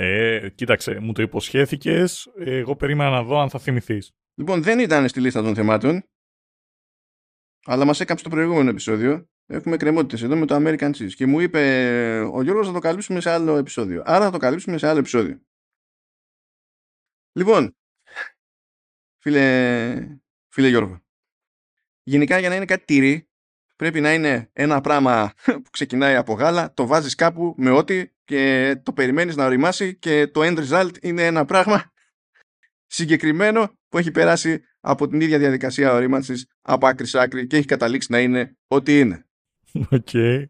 Ε, κοίταξε, μου το υποσχέθηκες. Εγώ περίμενα να δω αν θα θυμηθείς. Λοιπόν, δεν ήταν στη λίστα των θεμάτων, αλλά μας έκαψε το προηγούμενο επεισόδιο. Έχουμε κρεμότητε εδώ με το American Cheese. Και μου είπε ο Γιώργος να το καλύψουμε σε άλλο επεισόδιο. Άρα θα το καλύψουμε σε άλλο επεισόδιο. Λοιπόν, φίλε, φίλε Γιώργο, γενικά για να είναι κάτι τυρί, πρέπει να είναι ένα πράγμα που ξεκινάει από γάλα, το βάζεις κάπου με ό,τι και το περιμένεις να οριμάσει και το end result είναι ένα πράγμα συγκεκριμένο που έχει περάσει από την ίδια διαδικασία ορίμανσης από άκρη σε άκρη και έχει καταλήξει να είναι ό,τι είναι. Okay.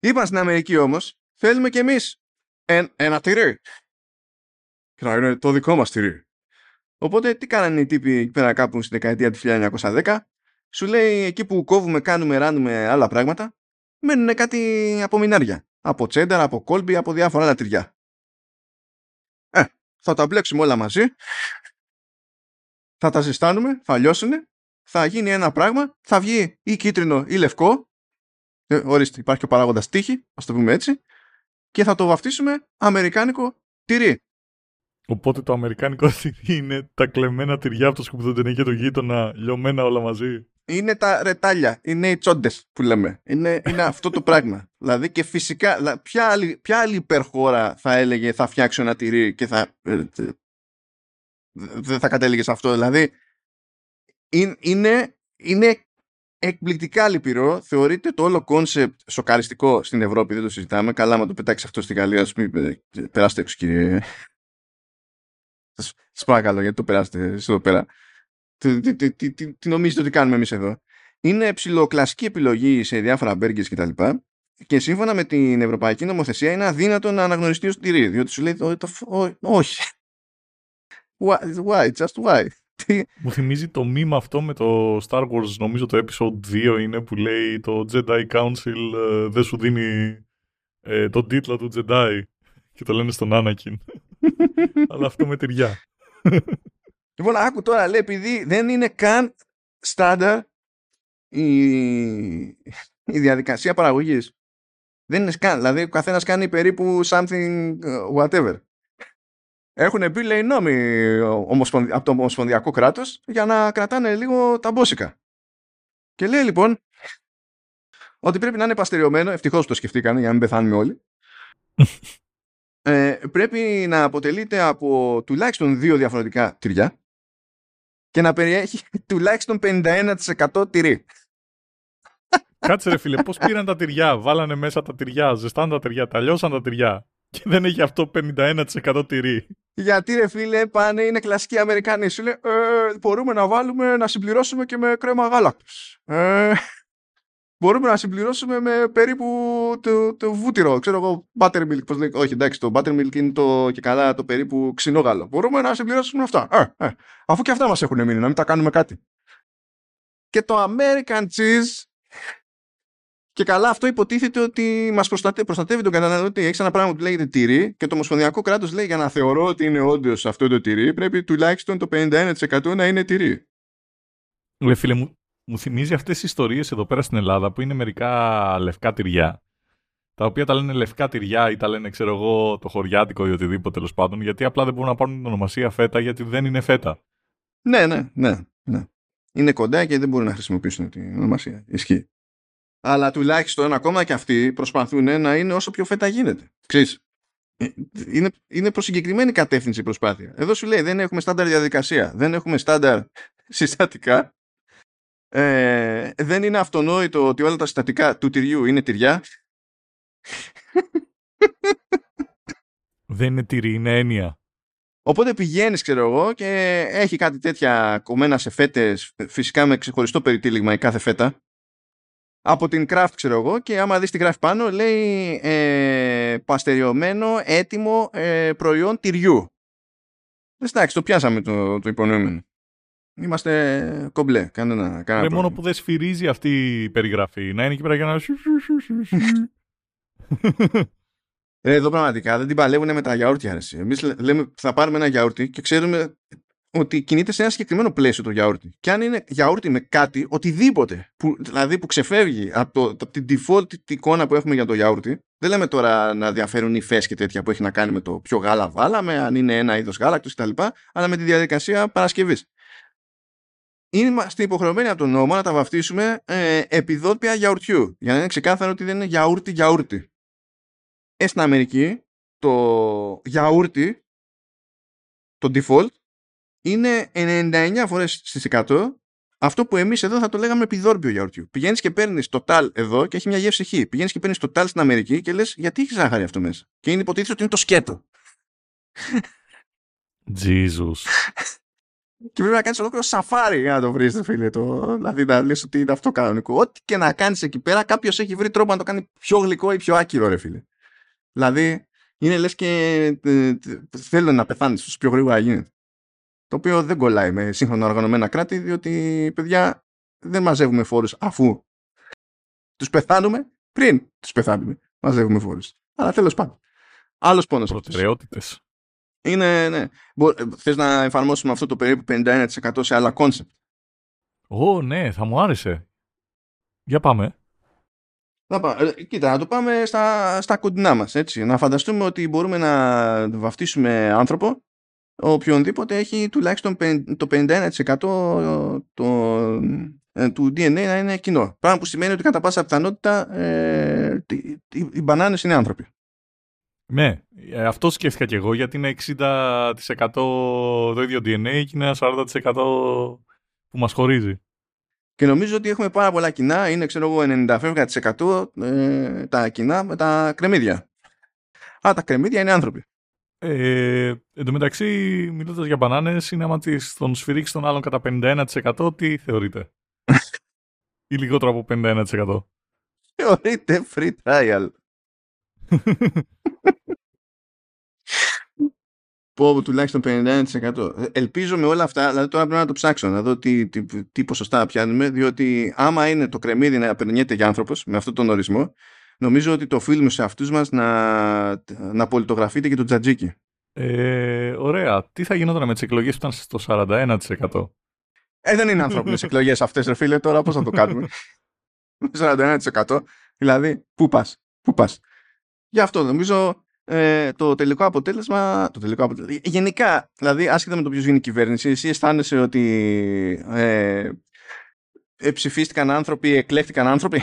Είπαν στην Αμερική όμως, θέλουμε κι εμείς ένα τυρί. Και να είναι το δικό μας τυρί. Οπότε τι κάνανε οι τύποι εκεί πέρα κάπου στη δεκαετία του 1910, σου λέει εκεί που κόβουμε, κάνουμε, ράνουμε άλλα πράγματα, μένουν κάτι από μινάρια. Από τσένταρ, από κόλμπι, από διάφορα άλλα τυριά. Ε, θα τα μπλέξουμε όλα μαζί, θα τα ζεστάνουμε, θα λιώσουν, θα γίνει ένα πράγμα, θα βγει ή κίτρινο ή λευκό, ε, ορίστε υπάρχει ο παράγοντας τύχη, ας το πούμε έτσι, και θα το βαφτίσουμε αμερικάνικο τυρί. Οπότε το αμερικάνικο τυρί είναι τα κλεμμένα τυριά από το σκουπιδοτενή και το γείτονα, λιωμένα όλα μαζί. Είναι τα ρετάλια, είναι οι τσόντες που λέμε. Είναι, είναι αυτό το πράγμα. Δηλαδή και φυσικά, ποια άλλη, ποια άλλη υπερχώρα θα έλεγε θα φτιάξω ένα τυρί και θα. Ε, δεν θα κατέληγε σε αυτό. Δηλαδή είναι, είναι εκπληκτικά λυπηρό. Θεωρείται το όλο concept σοκαριστικό στην Ευρώπη. Δεν το συζητάμε. Καλά, άμα το πετάξεις αυτό στη Γαλλία, ας πούμε. Περάστε έξω, κύριε. Σας παρακαλώ, γιατί δεν περνάτε εδώ πέρα. Τι, τι, τι, τι, νομίζετε ότι κάνουμε εμείς εδώ. Είναι ψηλοκλασική επιλογή σε διάφορα burgers κτλ. Και, και σύμφωνα με την Ευρωπαϊκή Νομοθεσία είναι αδύνατο να αναγνωριστεί ως τυρί. Διότι σου λέει, όχι. Why, why, just why. Μου θυμίζει το μήμα αυτό με το Star Wars, νομίζω το episode 2 είναι που λέει το Jedi Council ε, δεν σου δίνει ε, τον τίτλο του Jedi και το λένε στον Anakin. Αλλά αυτό με τυριά. Λοιπόν, άκου τώρα, λέει, επειδή δεν είναι καν στάνταρ η, η διαδικασία παραγωγής. Δεν είναι καν. Δηλαδή, ο καθένας κάνει περίπου something uh, whatever. Έχουν μπει, λέει, νόμοι από το Ομοσπονδιακό κράτος για να κρατάνε λίγο τα μπόσικα. Και λέει, λοιπόν, ότι πρέπει να είναι παστεριωμένο, ευτυχώς το σκεφτήκανε για να μην πεθάνουμε όλοι, ε, πρέπει να αποτελείται από τουλάχιστον δύο διαφορετικά τυριά και να περιέχει τουλάχιστον 51% τυρί. Κάτσε ρε φίλε, πώς πήραν τα τυριά, βάλανε μέσα τα τυριά, ζεστάν τα τυριά, τα λιώσαν τα τυριά και δεν έχει αυτό 51% τυρί. Γιατί ρε φίλε πάνε, είναι κλασικοί Αμερικάνοι, σου λέει ε, μπορούμε να βάλουμε, να συμπληρώσουμε και με κρέμα γάλακτος. Ε, μπορούμε να συμπληρώσουμε με περίπου το, το βούτυρο, ξέρω εγώ, buttermilk, πώς λέει, όχι εντάξει, το buttermilk είναι το, και καλά το περίπου ξινόγαλο. Μπορούμε να συμπληρώσουμε αυτά. Ε, ε, αφού και αυτά μας έχουν μείνει, να μην τα κάνουμε κάτι. Και το American cheese και καλά, αυτό υποτίθεται ότι μας προστατεύει, προστατεύει τον καταναλωτή. Έχει ένα πράγμα που λέγεται τυρί και το Ομοσπονδιακό κράτος λέει για να θεωρώ ότι είναι όντως αυτό το τυρί, πρέπει τουλάχιστον το 51% να είναι τυρί. Λε, φίλε, μου, μου θυμίζει αυτές τις ιστορίες εδώ πέρα στην Ελλάδα που είναι μερικά λευκά τυριά. Τα οποία τα λένε λευκά τυριά ή τα λένε, ξέρω εγώ, το χωριάτικο ή οτιδήποτε τέλος πάντων, γιατί απλά δεν μπορούν να πάρουν την ονομασία φέτα γιατί δεν είναι φέτα. Ναι, ναι, ναι. ναι. Είναι κοντά και δεν μπορούν να χρησιμοποιήσουν την ονομασία. Ισχύει. Αλλά τουλάχιστον ακόμα και αυτοί προσπαθούν να είναι όσο πιο φέτα γίνεται. Ξέρεις, ε, είναι, είναι προς συγκεκριμένη κατεύθυνση η προσπάθεια. Εδώ σου λέει δεν έχουμε στάνταρ διαδικασία, δεν έχουμε στάνταρ συστατικά, ε, δεν είναι αυτονόητο ότι όλα τα συστατικά του τυριού είναι τυριά. Δεν είναι τυρί, είναι έννοια. Οπότε πηγαίνεις, ξέρω εγώ, και έχει κάτι τέτοια κομμένα σε φέτες, φυσικά με ξεχωριστό περιτύλιγμα η κάθε φέτα από την craft ξέρω εγώ και άμα δεις την craft πάνω λέει ε, παστεριωμένο έτοιμο ε, προϊόν τυριού. Εντάξει, το πιάσαμε το, το υπονοούμενο. Είμαστε κομπλέ. Κανένα, κανένα μόνο που δεν σφυρίζει αυτή η περιγραφή. Να είναι εκεί πέρα για να... Ε, εδώ πραγματικά δεν την παλεύουν με τα γιαούρτια. Εμείς λέμε θα πάρουμε ένα γιαούρτι και ξέρουμε ότι κινείται σε ένα συγκεκριμένο πλαίσιο το γιαούρτι. Και αν είναι γιαούρτι με κάτι, οτιδήποτε, που, δηλαδή που ξεφεύγει από, το, από την default εικόνα που έχουμε για το γιαούρτι, δεν λέμε τώρα να διαφέρουν υφέ και τέτοια που έχει να κάνει με το ποιο γάλα βάλαμε, αν είναι ένα είδος γάλακτος κτλ. Αλλά με τη διαδικασία παρασκευής. Είμαστε υποχρεωμένοι από τον νόμο να τα βαφτίσουμε ε, επιδότια γιαουρτιού. Για να είναι ξεκάθαρο ότι δεν είναι γιαούρτι γιαούρτι. Ε, στην Αμερική το γιαούρτι, το default, είναι 99 φορές στις 100 αυτό που εμείς εδώ θα το λέγαμε επιδόρπιο γιαουρτιού. Πηγαίνεις και παίρνεις το τάλ εδώ και έχει μια γεύση χ. Πηγαίνεις και παίρνεις το τάλ στην Αμερική και λες γιατί έχει ζάχαρη αυτό μέσα; Και είναι υποτίθεται ότι είναι το σκέτο. Jesus. Και πρέπει να κάνεις ολόκληρο σαφάρι για να το βρεις, φίλε. Το... Δηλαδή να λες ότι είναι αυτό κανονικό. Ό,τι και να κάνεις εκεί πέρα, κάποιος έχει βρει τρόπο να το κάνει πιο γλυκό ή πιο άκυρο, ρε φίλε. Δηλαδή, είναι λες και ε, θέλω να πεθάνεις όσο πιο γρήγορα γίνεται. Το οποίο δεν κολλάει με σύγχρονα οργανωμένα κράτη, διότι παιδιά δεν μαζεύουμε φόρους αφού τους πεθάνουμε πριν τους πεθάνουμε. Μαζεύουμε φόρους. Αλλά τέλος πάντων. Άλλος πόνος. Προτεραιότητες. Είναι, ναι. Θες να εφαρμόσουμε αυτό το περίπου 51% σε άλλα concept. Ω, ναι, θα μου άρεσε. Για πάμε. Ε, κοίτα, να το πάμε στα, στα κοντινά μας, έτσι. Να φανταστούμε ότι μπορούμε να βαφτίσουμε άνθρωπο οποιονδήποτε έχει τουλάχιστον το 51% το, ε, του DNA να είναι κοινό. Πράγμα που σημαίνει ότι κατά πάσα πιθανότητα ε, οι, οι μπανάνες είναι άνθρωποι. Ναι, ε, αυτό σκέφτηκα και εγώ γιατί είναι 60% το ίδιο DNA και είναι ένα 40% που μας χωρίζει. Και νομίζω ότι έχουμε πάρα πολλά κοινά, είναι ξέρω εγώ 90% ε, τα κοινά με τα κρεμμύδια. Α, τα κρεμμύδια είναι άνθρωποι. Ε, εν τω μεταξύ, μιλώντας για μπανάνες, είναι άμα τον σφυρίξεις τον άλλον κατά 51%, τι θεωρείτε; ή λιγότερο από 51%. Θεωρείται free trial. Πω τουλάχιστον 51%. Ελπίζω με όλα αυτά, δηλαδή τώρα πρέπει να το ψάξω, να δω τι, τι, τι ποσοστά πιάνουμε, διότι άμα είναι το κρεμμύδι να περνιέται για άνθρωπος, με αυτόν τον ορισμό, νομίζω ότι το οφείλουμε σε αυτούς μας να, να πολιτογραφείτε και το τζατζίκι. Ε, ωραία. Τι θα γινόταν με τις εκλογές που ήταν στο 41%? Ε, δεν είναι ανθρώπινες εκλογές αυτές, ρε φίλε, τώρα πώς θα το κάνουμε; 41%. Δηλαδή, πού πας, πού πας; Γι' αυτό νομίζω ε, το τελικό αποτέλεσμα, το τελικό αποτέλεσμα, γενικά, δηλαδή άσχετα με το ποιος γίνει η κυβέρνηση, εσύ αισθάνεσαι ότι ε, ε, ψηφίστηκαν άνθρωποι, εκλέχτηκαν άνθρωποι;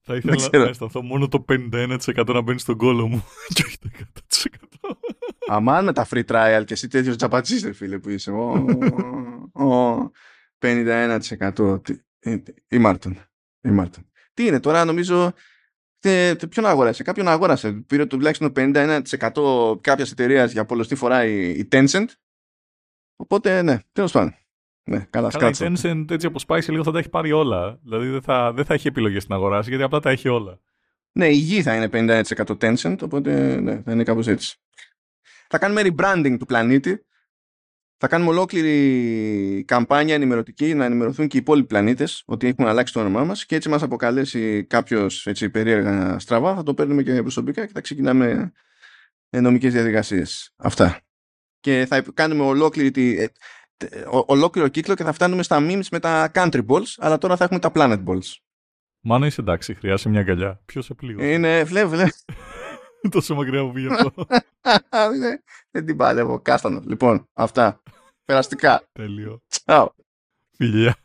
Θα ήθελα να αισθανθώ μόνο το 51% να μπαίνει στον κόλο μου και όχι το 100%. Αμάν με τα free trial και εσύ τέτοιος τζαπατσίς φίλε που είσαι. Ο, 51% η Μάρτον. Η Μάρτον. Τι είναι τώρα νομίζω και, ποιον αγόρασε, κάποιον αγόρασε. Πήρε τουλάχιστον 51% κάποιας εταιρείας για πολλωστή φορά η, η Tencent. Οπότε ναι, τέλος πάντων. Ναι, καλά, καλά η Tencent έτσι όπως πάει σε λίγο θα τα έχει πάρει όλα. Δηλαδή δεν θα, δεν θα έχει επιλογές να αγοράσει γιατί απλά τα έχει όλα. Ναι, η γη θα είναι 51% Tencent, οπότε ναι, θα είναι κάπως έτσι. Θα κάνουμε rebranding του πλανήτη. Θα κάνουμε ολόκληρη καμπάνια ενημερωτική να ενημερωθούν και οι υπόλοιποι πλανήτες ότι έχουν αλλάξει το όνομά μας και έτσι μας αποκαλέσει κάποιος περίεργα στραβά. Θα το παίρνουμε και προσωπικά και θα ξεκινάμε νομικές διαδικασίες. Αυτά. Και θα κάνουμε ολόκληρη ε, ολόκληρο κύκλο και θα φτάνουμε στα memes με τα country balls, αλλά τώρα θα έχουμε τα planet balls. Μάνα είσαι εντάξει, χρειάζεται μια αγκαλιά. Ποιος σε πλήγωσε; Είναι, βλέ, βλέ. Τόσο μακριά που πήγε αυτό. Δεν την παλεύω. Κάστανος. Λοιπόν, αυτά. Περαστικά. Τέλειο. Τσάου. Φιλιά.